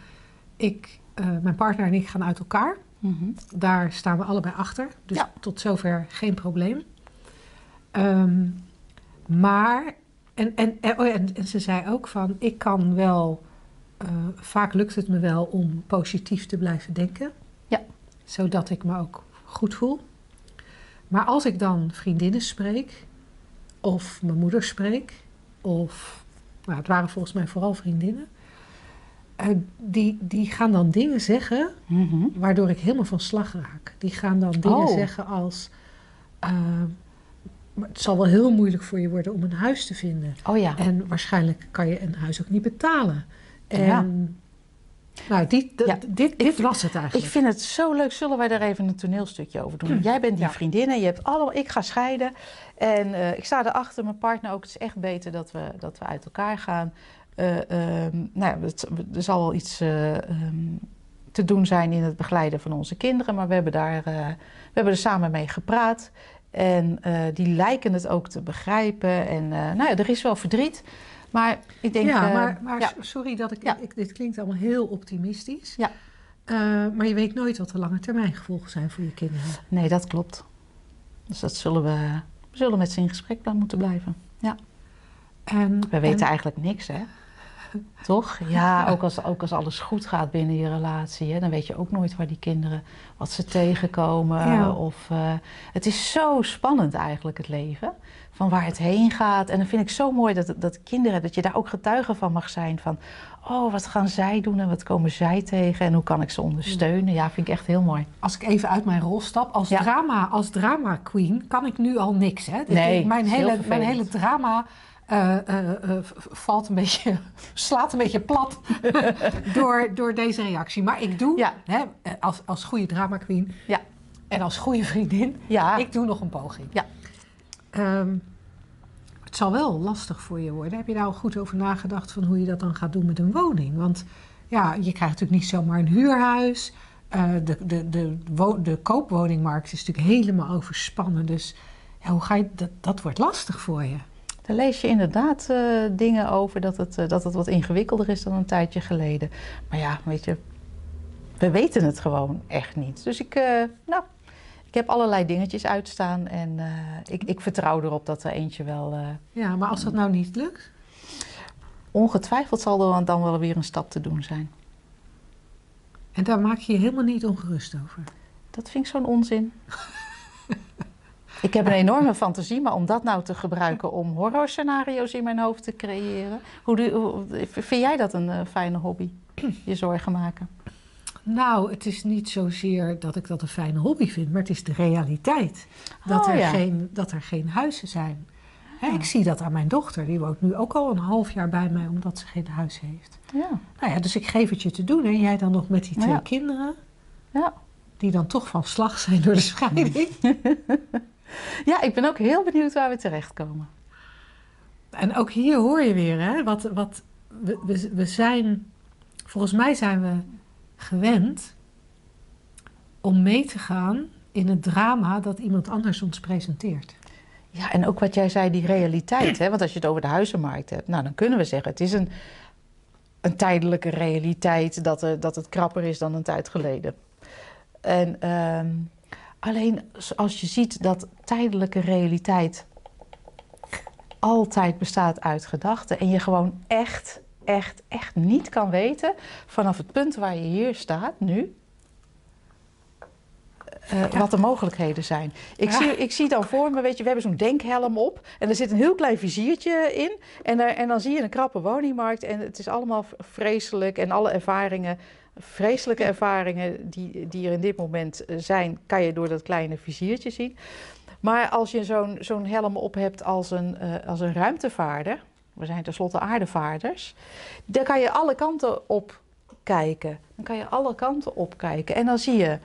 Ik, mijn partner en ik gaan uit elkaar. Mhm. Daar staan we allebei achter. Dus Ja. tot zover geen probleem. Ehm, maar, en, en, en, oh en, en ze zei ook van, ik kan wel, eh, vaak lukt het me wel om positief te blijven denken. Ja. Zodat ik me ook goed voel. Maar als ik dan vriendinnen spreek, of mijn moeder spreek, of, nou het waren volgens mij vooral vriendinnen, eh, die, die gaan dan dingen zeggen Mhm. waardoor ik helemaal van slag raak. Die gaan dan dingen Oh. zeggen als... eh, maar het zal wel heel moeilijk voor je worden om een huis te vinden. Oh ja. En waarschijnlijk kan je een huis ook niet betalen. En Ja. nou, die, d- Ja, dit, dit was het Ik eigenlijk. vind het zo leuk. Zullen wij daar even een toneelstukje over doen? Jij bent die Ja. vriendin en je hebt allemaal... Ik ga scheiden en eh, ik sta erachter, mijn partner ook. Het is echt beter dat we, dat we uit elkaar gaan. Eh, ehm, nou ja, het- er zal wel iets eh, ehm, te doen zijn in het begeleiden van onze kinderen. Maar we hebben, daar, we hebben er samen mee gepraat. En die lijken het ook te begrijpen. En nou ja, er is wel verdriet. Maar ik denk... ja, eh, maar, maar ja. sorry dat ik, Ja. ik... Dit klinkt allemaal heel optimistisch. Ja. Eh, maar je weet nooit wat de lange termijn gevolgen zijn voor je kinderen. Nee, dat klopt. Dus dat zullen we, we zullen met ze in gesprek moeten blijven. En, We weten en- eigenlijk niks, hè? Toch? Ja, ook als, ook als alles goed gaat binnen je relatie, hè, dan weet je ook nooit waar die kinderen, wat ze tegenkomen. Ja. Of, eh, het is zo spannend eigenlijk, het leven, van waar het heen gaat. En dan vind ik zo mooi dat, dat kinderen, dat je daar ook getuige van mag zijn. Van, oh, wat gaan zij doen en wat komen zij tegen en hoe kan ik ze ondersteunen? Ja, vind ik echt heel mooi. Als ik even uit mijn rol stap, als, Ja. drama, als drama queen kan ik nu al niks. Hè? Nee, mijn, hele, mijn hele drama eh, eh, eh, valt een beetje, slaat een beetje plat door, door deze reactie. Maar ik doe, Ja. hè, als, als goede drama queen Ja. en als goede vriendin, Ja, ik doe nog een poging. Ja. Ehm, het zal wel lastig voor je worden. Heb je daar al goed over nagedacht van hoe je dat dan gaat doen met een woning? Want ja, je krijgt natuurlijk niet zomaar een huurhuis. De, de, de, de koopwoningmarkt is natuurlijk helemaal overspannen. Dus ja, hoe ga je, dat, dat wordt lastig voor je. Daar lees je inderdaad eh, dingen over dat het, eh, dat het wat ingewikkelder is dan een tijdje geleden. Maar ja, weet je, we weten het gewoon echt niet. Dus ik, eh, nou, ik heb allerlei dingetjes uitstaan en ik, ik vertrouw erop dat er eentje wel. Ja, maar als dat nou niet lukt, ongetwijfeld zal er dan wel weer een stap te doen zijn. en daar maak je je helemaal niet ongerust over. Dat vind ik zo'n onzin. ik heb een enorme fantasie, maar om dat nou te gebruiken om horrorscenario's in mijn hoofd te creëren. Hoe, vind jij dat een eh, fijne hobby? Je zorgen maken? Nou, het is niet zozeer dat ik dat een fijne hobby vind, maar het is de realiteit. Dat, Oh, er, ja. geen, dat er geen huizen zijn. Hè, ik zie dat aan mijn dochter, die woont nu ook al een half jaar bij mij omdat ze geen huis heeft. Ja. Nou ja, dus ik geef het je te doen en jij dan nog met die twee kinderen, Ja. die dan toch van slag zijn door de scheiding. ja, ik ben ook heel benieuwd waar we terechtkomen. En ook hier hoor je weer, hè, wat, wat we, we, we zijn, volgens mij zijn we gewend om mee te gaan in het drama dat iemand anders ons presenteert. Ja, en ook wat jij zei, die realiteit. Hè? Want als je het over de huizenmarkt hebt, nou, dan kunnen we zeggen: het is een, een tijdelijke realiteit dat, er, dat het krapper is dan een tijd geleden. En ehm, alleen als je ziet dat tijdelijke realiteit altijd bestaat uit gedachten en je gewoon echt, echt, echt niet kan weten vanaf het punt waar je hier staat nu. eh, Ja. Wat de mogelijkheden zijn. Ik, Ja. zie, ik zie dan voor me, weet je, we hebben zo'n denkhelm op. En er zit een heel klein viziertje in. En, daar, en dan zie je een krappe woningmarkt. En het is allemaal vreselijk. En alle ervaringen, vreselijke ervaringen die, die er in dit moment eh, zijn, kan je door dat kleine viziertje zien. Maar als je zo'n zo'n helm op hebt als een, eh, als een ruimtevaarder, we zijn tenslotte aardevaarders, dan kan je alle kanten op kijken. Dan kan je alle kanten op kijken. En dan zie je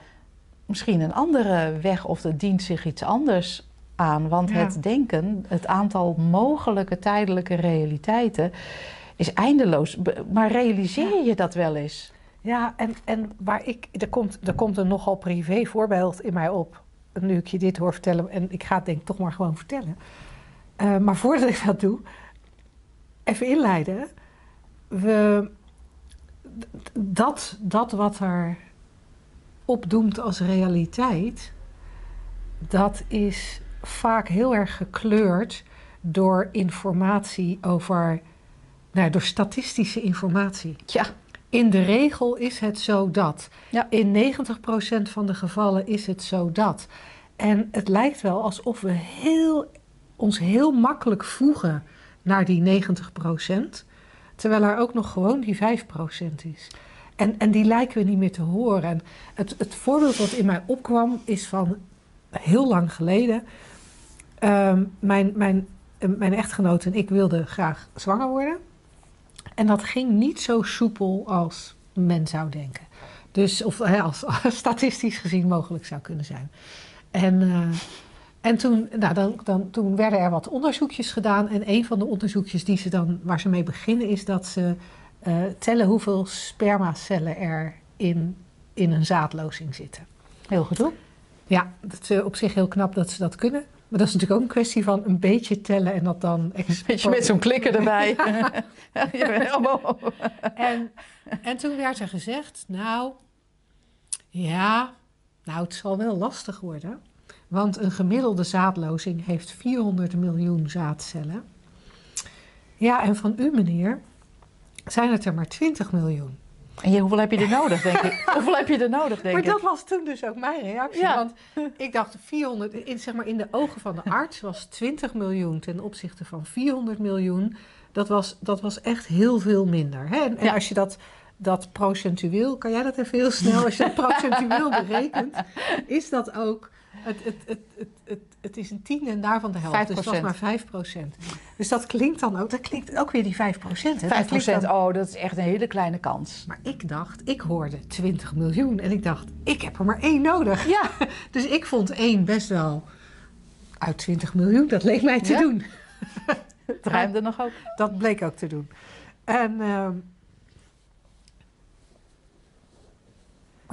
misschien een andere weg of er dient zich iets anders aan. Want Ja. het denken, het aantal mogelijke tijdelijke realiteiten, is eindeloos. Maar realiseer je dat wel eens? Ja, en, en waar ik, er, komt, er komt een nogal privé voorbeeld in mij op. Nu ik je dit hoor vertellen, en ik ga het denk ik toch maar gewoon vertellen. Eh, maar voordat ik dat doe, even inleiden. We, dat, dat wat er opdoemt als realiteit, dat is vaak heel erg gekleurd door informatie over, nou, door statistische informatie. Ja, In de regel is het zo dat. Ja. In 90% van de gevallen is het zo dat. En het lijkt wel alsof we heel, ons heel makkelijk voegen naar die 90%, terwijl er ook nog gewoon die 5% is. En, en die lijken we niet meer te horen. En het, het voorbeeld wat in mij opkwam is van heel lang geleden. Ehm, mijn, mijn, mijn echtgenoot en ik wilden graag zwanger worden. En dat ging niet zo soepel als men zou denken. Dus, of hè, als statistisch gezien mogelijk zou kunnen zijn. En, eh, en toen, nou, dan, dan, toen werden er wat onderzoekjes gedaan. En een van de onderzoekjes die ze dan, waar ze mee beginnen is dat ze eh, tellen hoeveel spermacellen er in, in een zaadlozing zitten. heel gedoe. Ja, dat is eh, op zich heel knap dat ze dat kunnen. Maar dat is natuurlijk ook een kwestie van een beetje tellen en dat dan... Weet je, met zo'n klikker erbij. Je bent allemaal- En, en toen werd er gezegd, nou, ja, nou het zal wel lastig worden. Want een gemiddelde zaadlozing heeft 400 miljoen zaadcellen. Ja, en van u meneer zijn het er maar 20 miljoen. Je, hoeveel heb je er nodig, denk ik? Hoeveel heb je er nodig, denk maar ik? dat was toen dus ook mijn reactie. Ja. Want ik dacht 400, in, zeg maar in de ogen van de arts was 20 miljoen ten opzichte van 400 miljoen. Dat was, dat was echt heel veel minder. Hè? En, en Ja. als je dat, dat procentueel, kan jij dat even heel snel, als je dat procentueel berekent, is dat ook. Het, het, het, het, het, het is een tiende en daarvan de helft. Dus dat was 5%. maar 5 procent. Dus dat klinkt dan ook, dat klinkt ook weer die 5 procent. 5 procent, oh, dat is echt een hele kleine kans. Maar ik dacht, ik hoorde 20 miljoen. En ik dacht, ik heb er maar één nodig. Ja, Dus ik vond één best wel uit 20 miljoen. Dat leek mij te Ja. doen. het ruimde nog ook. Dat bleek ook te doen. En ehm,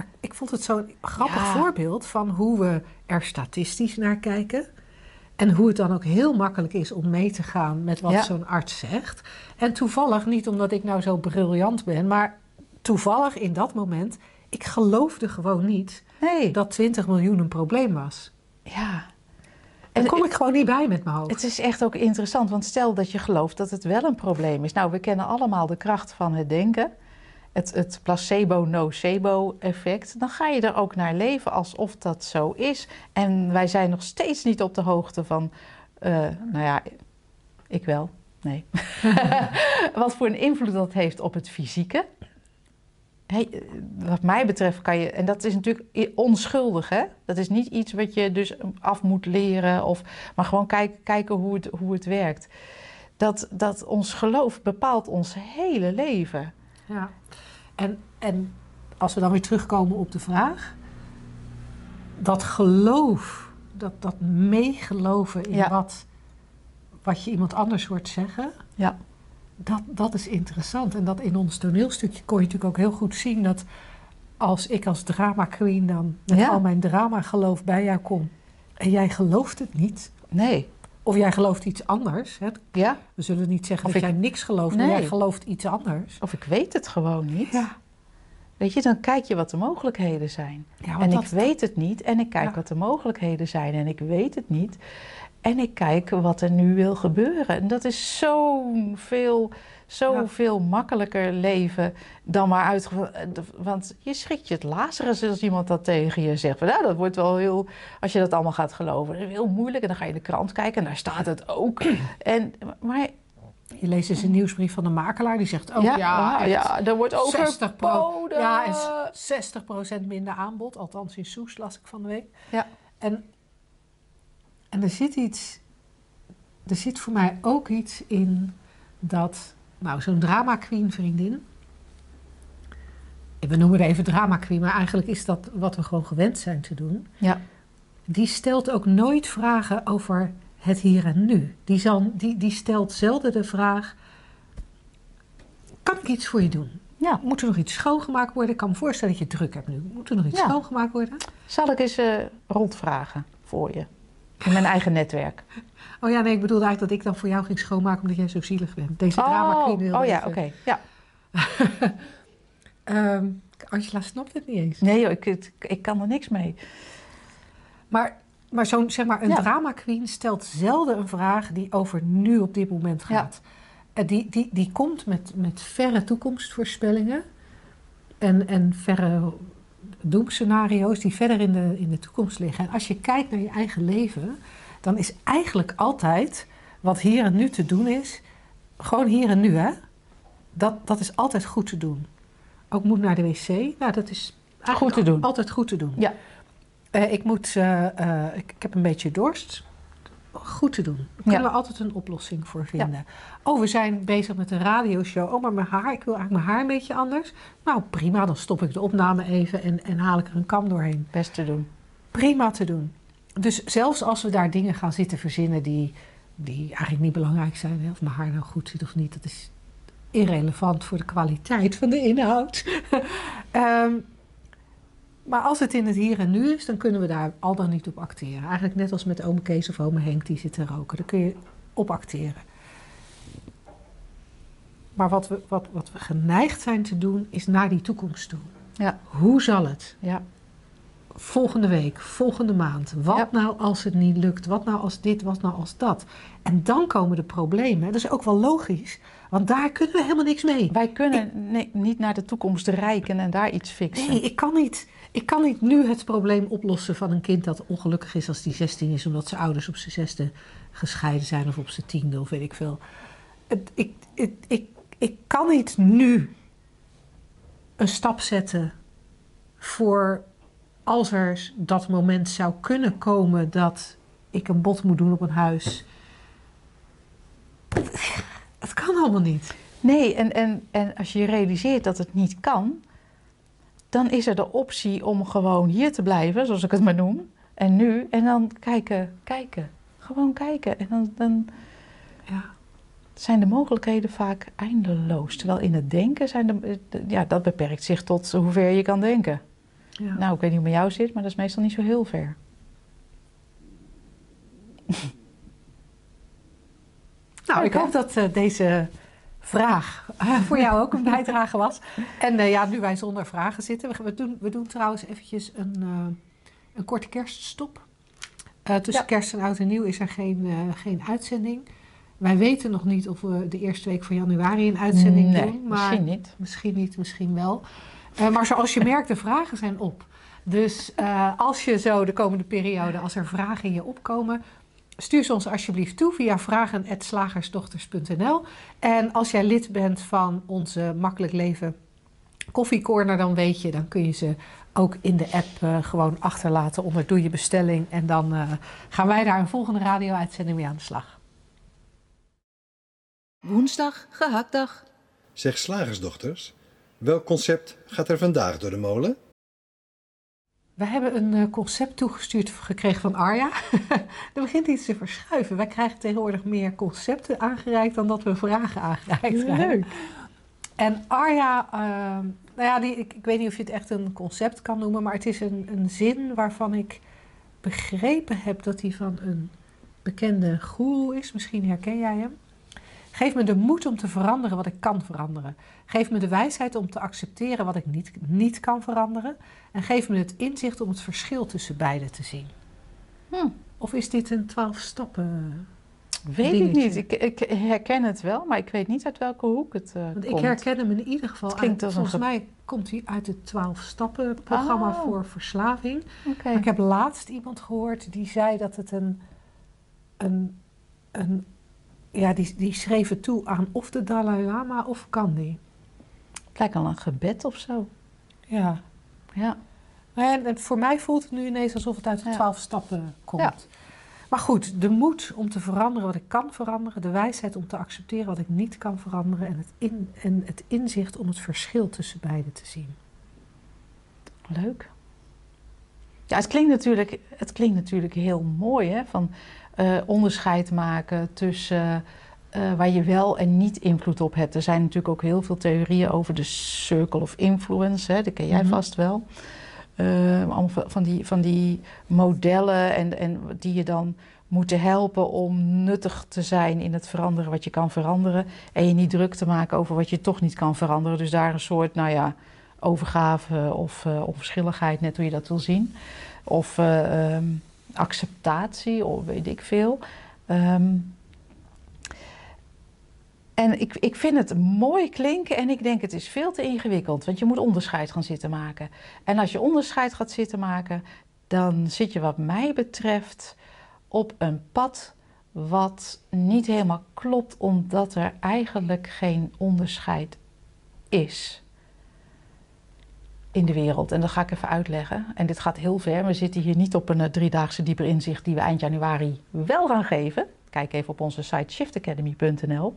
maar ik vond het zo'n grappig Ja. voorbeeld van hoe we er statistisch naar kijken. En hoe het dan ook heel makkelijk is om mee te gaan met wat Ja. zo'n arts zegt. En toevallig, niet omdat ik nou zo briljant ben, maar toevallig in dat moment, ik geloofde gewoon niet Nee, dat 20 miljoen een probleem was. ja. Daar En kom ik gewoon niet bij met mijn hoofd. Het is echt ook interessant, want stel dat je gelooft dat het wel een probleem is. Nou, we kennen allemaal de kracht van het denken. Het, het placebo-nocebo-effect. Dan ga je er ook naar leven alsof dat zo is. En wij zijn nog steeds niet op de hoogte van, eh, nou ja, ik wel, nee. Wat voor een invloed dat heeft op het fysieke. Hey, wat mij betreft kan je, en dat is natuurlijk onschuldig, hè? Dat is niet iets wat je dus af moet leren, of, maar gewoon kijken hoe, het, hoe het werkt. Dat, dat ons geloof bepaalt ons hele leven. Ja. En, en als we dan weer terugkomen op de vraag. Dat geloof, dat, dat meegeloven in Ja. wat, wat je iemand anders hoort zeggen. Ja. Dat, dat is interessant. En dat in ons toneelstukje kon je natuurlijk ook heel goed zien dat als ik als drama queen dan met Ja. al mijn drama geloof bij jou kom. En jij gelooft het niet. Nee. Of jij gelooft iets anders. Hè? Ja. We zullen niet zeggen Of dat ik- jij niks gelooft, maar jij gelooft iets anders. Of ik weet het gewoon niet. Ja. Weet je, dan kijk je wat de mogelijkheden zijn. Ja, En dat- ik weet het niet en ik kijk Ja. wat de mogelijkheden zijn en ik weet het niet. En ik kijk wat er nu wil gebeuren. En dat is zo veel, zo Ja. veel makkelijker leven dan maar uit. Want je schrikt je het Lazarus als iemand dat tegen je zegt. Nou, dat wordt wel heel, als je dat allemaal gaat geloven, heel moeilijk. En dan ga je in de krant kijken en daar staat het ook. En, maar Je leest eens een nieuwsbrief van de makelaar die zegt ook ja, ja, ja, echt er wordt 60 pro-. Ja, en s- 60% minder aanbod. Althans in Soes las ik van de week. Ja. En, en er zit iets... Er zit voor mij ook iets in dat... Nou, zo'n drama queen vriendin... We noemen het even drama queen, maar eigenlijk is dat wat we gewoon gewend zijn te doen. Ja. Die stelt ook nooit vragen over het hier en nu. Die, zal, die, die stelt zelden de vraag... Kan ik iets voor je doen? ja. Moet er nog iets schoongemaakt worden? Ik kan me voorstellen dat je druk hebt nu. Moet er nog iets Ja. schoongemaakt worden? Zal ik eens eh, rondvragen voor je? In mijn eigen netwerk. Oh ja, nee, ik bedoelde eigenlijk dat ik dan voor jou ging schoonmaken omdat jij zo zielig bent. Deze drama oh, queen wilde oh ja, oké. Ja. Ehm, Angela snapt het niet eens. Nee joh, ik, ik, ik kan er niks mee. Maar, maar zo'n, zeg maar, een Ja. drama queen stelt zelden een vraag die over nu op dit moment Ja. gaat. En die, die, die komt met, met verre toekomstvoorspellingen en, en verre doemscenario's die verder in de, in de toekomst liggen. En als je kijkt naar je eigen leven, dan is eigenlijk altijd wat hier en nu te doen is, gewoon hier en nu, hè? Dat, dat is altijd goed te doen. Ook moet naar de wc, nou, dat is eigenlijk Goed te doen. altijd goed te doen. Ja. Eh, ik, moet, eh, eh, ik, ik heb een beetje dorst. Goed te doen. Daar kunnen Ja. we altijd een oplossing voor vinden. Oh, we zijn bezig met een radioshow. Oh, maar mijn haar, ik wil eigenlijk mijn haar een beetje anders. Nou, prima, dan stop ik de opname even en, en haal ik er een kam doorheen. Best te doen. Prima te doen. Dus zelfs als we daar dingen gaan zitten verzinnen die, die eigenlijk niet belangrijk zijn, hè, of mijn haar nou goed zit of niet, dat is irrelevant voor de kwaliteit van de inhoud. Ehm, maar als het in het hier en nu is, dan kunnen we daar al dan niet op acteren. Eigenlijk net als met oom Kees of ome Henk die zitten roken. Daar kun je op acteren. Maar wat we, wat, wat we geneigd zijn te doen, is naar die toekomst toe. Ja. Hoe zal het? Ja. Volgende week, volgende maand. Wat Ja. nou als het niet lukt? Wat nou als dit? Wat nou als dat? En dan komen de problemen. Dat is ook wel logisch, want daar kunnen we helemaal niks mee. Wij kunnen nee, niet naar de toekomst reiken en daar iets fixen. Nee, ik kan niet. Ik kan niet nu het probleem oplossen van een kind dat ongelukkig is als die 16 is, omdat zijn ouders op zijn zesde gescheiden zijn of op zijn tiende of weet ik veel. Het, ik, ik, ik, ik kan niet nu een stap zetten voor als er dat moment zou kunnen komen dat ik een bod moet doen op een huis. Het kan allemaal niet. Nee, en, en, en als je realiseert dat het niet kan, dan is er de optie om gewoon hier te blijven, zoals ik het maar noem. En nu, en dan kijken, kijken. Gewoon kijken. En dan, dan Ja. zijn de mogelijkheden vaak eindeloos. Terwijl in het denken zijn de, ja, dat beperkt zich tot hoever je kan denken. Ja. Nou, ik weet niet hoe het met jou zit, maar dat is meestal niet zo heel ver. Nou, ik hoop dat eh, deze vraag eh, voor jou ook een bijdrage was. En eh, ja, nu wij zonder vragen zitten. We, doen, we doen trouwens eventjes een, eh, een korte kerststop. Tussen Ja. kerst en oud en nieuw is er geen, geen uitzending. Wij weten nog niet of we de eerste week van januari een uitzending nee, doen. Maar misschien niet. Misschien niet, misschien wel. Maar zoals je merkt, de vragen zijn op. Dus als je zo de komende periode, als er vragen in je opkomen, stuur ze ons alsjeblieft toe via vragen.slagersdochters.nl. En als jij lid bent van onze Makkelijk Leven Koffiecorner, dan weet je, dan kun je ze ook in de app eh, gewoon achterlaten onder doe je bestelling. En dan eh, gaan wij daar een volgende radio-uitzending mee aan de slag. Woensdag, gehaktdag. Zeg slagersdochters, welk concept gaat er vandaag door de molen? We hebben een eh, concept toegestuurd gekregen van Arja. er begint iets te verschuiven. Wij krijgen tegenwoordig meer concepten aangereikt dan dat we vragen aangereikt krijgen. En Arja, ehm, nou ja, die, ik, ik weet niet of je het echt een concept kan noemen, maar het is een, een zin waarvan ik begrepen heb dat hij van een bekende goeroe is. Misschien herken jij hem. Geef me de moed om te veranderen wat ik kan veranderen. Geef me de wijsheid om te accepteren wat ik niet, niet kan veranderen. En geef me het inzicht om het verschil tussen beide te zien. Hm. Of is dit een twaalf stappen? Weet ik niet. Ik, ik herken het wel, maar ik weet niet uit welke hoek het eh, Want ik komt. herken hem in ieder geval Het klinkt uit. als een Volgens ge- mij komt hij uit het twaalf stappen programma Oh. voor verslaving. Maar ik heb laatst iemand gehoord die zei dat het een. een, een ja, die, die schreef het toe aan of de Dalai Lama of Gandhi. Het lijkt al een gebed of zo. Ja. Ja. En, en voor mij voelt het nu ineens alsof het uit de Ja. twaalf stappen komt. Ja. Maar goed, de moed om te veranderen wat ik kan veranderen, de wijsheid om te accepteren wat ik niet kan veranderen en het, in, en het inzicht om het verschil tussen beide te zien. Leuk. Ja, het klinkt natuurlijk, het klinkt natuurlijk heel mooi, hè? Van eh, onderscheid maken tussen eh, waar je wel en niet invloed op hebt. Er zijn natuurlijk ook heel veel theorieën over de circle of influence, hè? dat ken jij Mhm. vast wel. Eh, allemaal van- die, van die modellen en, en die je dan moeten helpen om nuttig te zijn in het veranderen wat je kan veranderen. En je niet druk te maken over wat je toch niet kan veranderen. Dus daar een soort, nou ja, overgave of eh, onverschilligheid, net hoe je dat wil zien. Of eh, ehm, acceptatie, of weet ik veel. Ehm, en ik, ik vind het mooi klinken en ik denk het is veel te ingewikkeld. Want je moet onderscheid gaan zitten maken. En als je onderscheid gaat zitten maken, dan zit je wat mij betreft op een pad wat niet helemaal klopt, omdat er eigenlijk geen onderscheid is in de wereld. En dat ga ik even uitleggen. En dit gaat heel ver. We zitten hier niet op een eh, driedaagse dieper inzicht die we eind januari wel gaan geven. Kijk even op onze site shiftacademy.nl.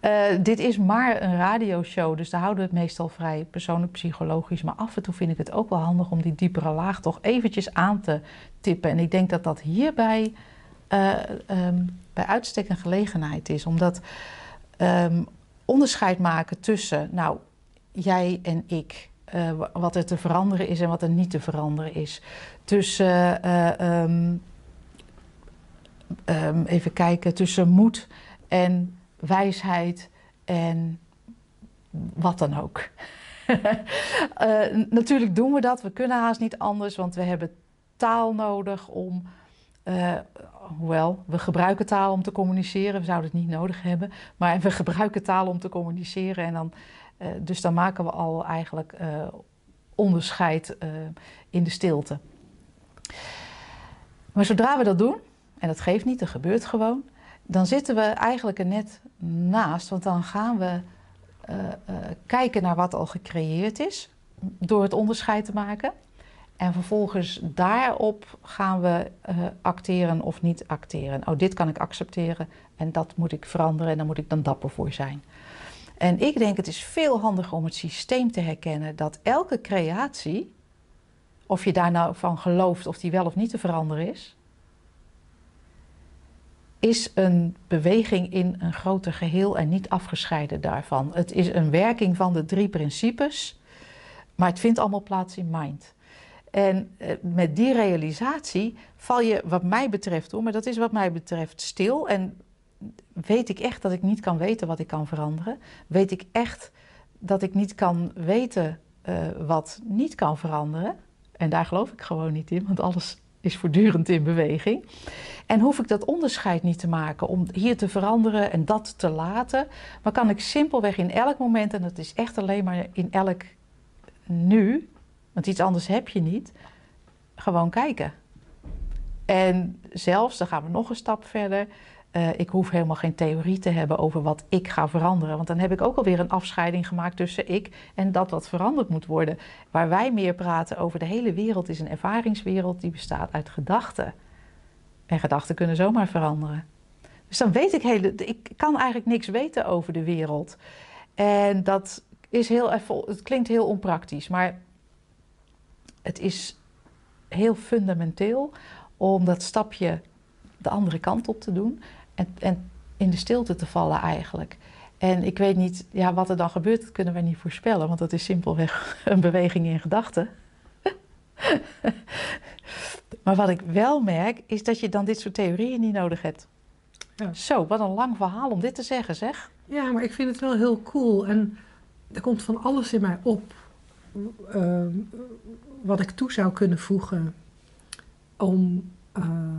Eh, dit is maar een radioshow, dus daar houden we het meestal vrij persoonlijk psychologisch. Maar af en toe vind ik het ook wel handig om die diepere laag toch eventjes aan te tippen. En ik denk dat dat hierbij eh, ehm, bij uitstek een gelegenheid is. Omdat ehm, onderscheid maken tussen, nou, jij en ik. Eh, wa- wat er te veranderen is en wat er niet te veranderen is. Tussen, eh, ehm, ehm, even kijken, tussen moed en wijsheid en wat dan ook. Eh, natuurlijk doen we dat, we kunnen haast niet anders, want we hebben taal nodig om. eh, hoewel, we gebruiken taal om te communiceren, we zouden het niet nodig hebben, maar we gebruiken taal om te communiceren en dan, eh, dus dan maken we al eigenlijk eh, onderscheid eh, in de stilte. Maar zodra we dat doen, en dat geeft niet, dat gebeurt gewoon, dan zitten we eigenlijk er net naast, want dan gaan we kijken naar wat al gecreëerd is door het onderscheid te maken. En vervolgens daarop gaan we acteren of niet acteren. Oh, dit kan ik accepteren en dat moet ik veranderen en daar moet ik dan dapper voor zijn. En ik denk het is veel handiger om het systeem te herkennen dat elke creatie, of je daar nou van gelooft of die wel of niet te veranderen is, is een beweging in een groter geheel en niet afgescheiden daarvan. Het is een werking van de drie principes, maar het vindt allemaal plaats in mind. En eh, met die realisatie val je, wat mij betreft, hoor, maar dat is wat mij betreft stil. En weet ik echt dat ik niet kan weten wat ik kan veranderen. Weet ik echt dat ik niet kan weten eh, wat niet kan veranderen. En daar geloof ik gewoon niet in, want alles is voortdurend in beweging. En hoef ik dat onderscheid niet te maken om hier te veranderen en dat te laten. Maar kan ik simpelweg in elk moment, en dat is echt alleen maar in elk nu, want iets anders heb je niet, gewoon kijken. En zelfs, dan gaan we nog een stap verder. Eh, ik hoef helemaal geen theorie te hebben over wat ik ga veranderen. Want dan heb ik ook alweer een afscheiding gemaakt tussen ik en dat wat veranderd moet worden. Waar wij meer praten over de hele wereld is een ervaringswereld die bestaat uit gedachten. En gedachten kunnen zomaar veranderen. Dus dan weet ik hele, ik kan eigenlijk niks weten over de wereld. En dat is heel het klinkt heel onpraktisch, maar het is heel fundamenteel om dat stapje de andere kant op te doen en, en in de stilte te vallen eigenlijk. En ik weet niet, ja, wat er dan gebeurt, dat kunnen we niet voorspellen, want dat is simpelweg een beweging in gedachten. maar wat ik wel merk, is dat je dan dit soort theorieën niet nodig hebt. Ja. Zo, wat een lang verhaal om dit te zeggen, zeg. Ja, maar ik vind het wel heel cool. En er komt van alles in mij op ehm, wat ik toe zou kunnen voegen om, eh,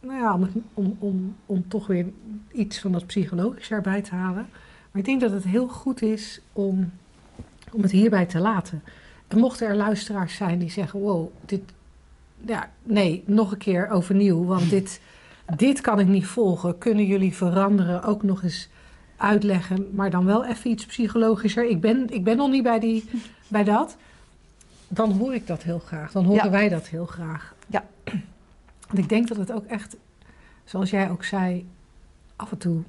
nou ja, om, het- om, om, om toch weer iets van dat psychologische erbij te halen. Maar ik denk dat het heel goed is om, om het hierbij te laten. En mochten er luisteraars zijn die zeggen: wow, dit, ja, nee, nog een keer overnieuw, want dit, dit kan ik niet volgen. Kunnen jullie veranderen? Ook nog eens uitleggen, maar dan wel even iets psychologischer. Ik ben, ik ben nog niet bij, die, bij dat. Dan hoor ik dat heel graag. Dan horen Ja. wij dat heel graag. Ja. Want ik denk dat het ook echt, zoals jij ook zei, af en toe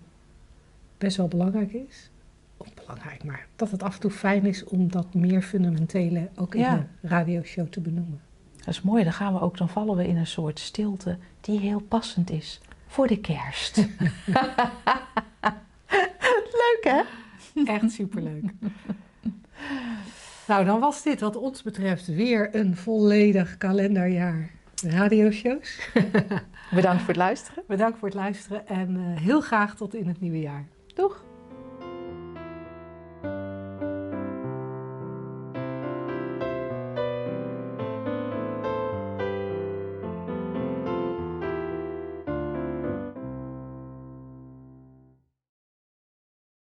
best wel belangrijk is. Of belangrijk, maar dat het af en toe fijn is om dat meer fundamentele ook in Ja. de radioshow te benoemen. Dat is mooi, dan gaan we ook, dan vallen we in een soort stilte die heel passend is voor de kerst. Leuk hè? Echt superleuk. nou, dan was dit wat ons betreft weer een volledig kalenderjaar radioshows. Bedankt voor het luisteren. Bedankt voor het luisteren en eh, heel graag tot in het nieuwe jaar. Doeg!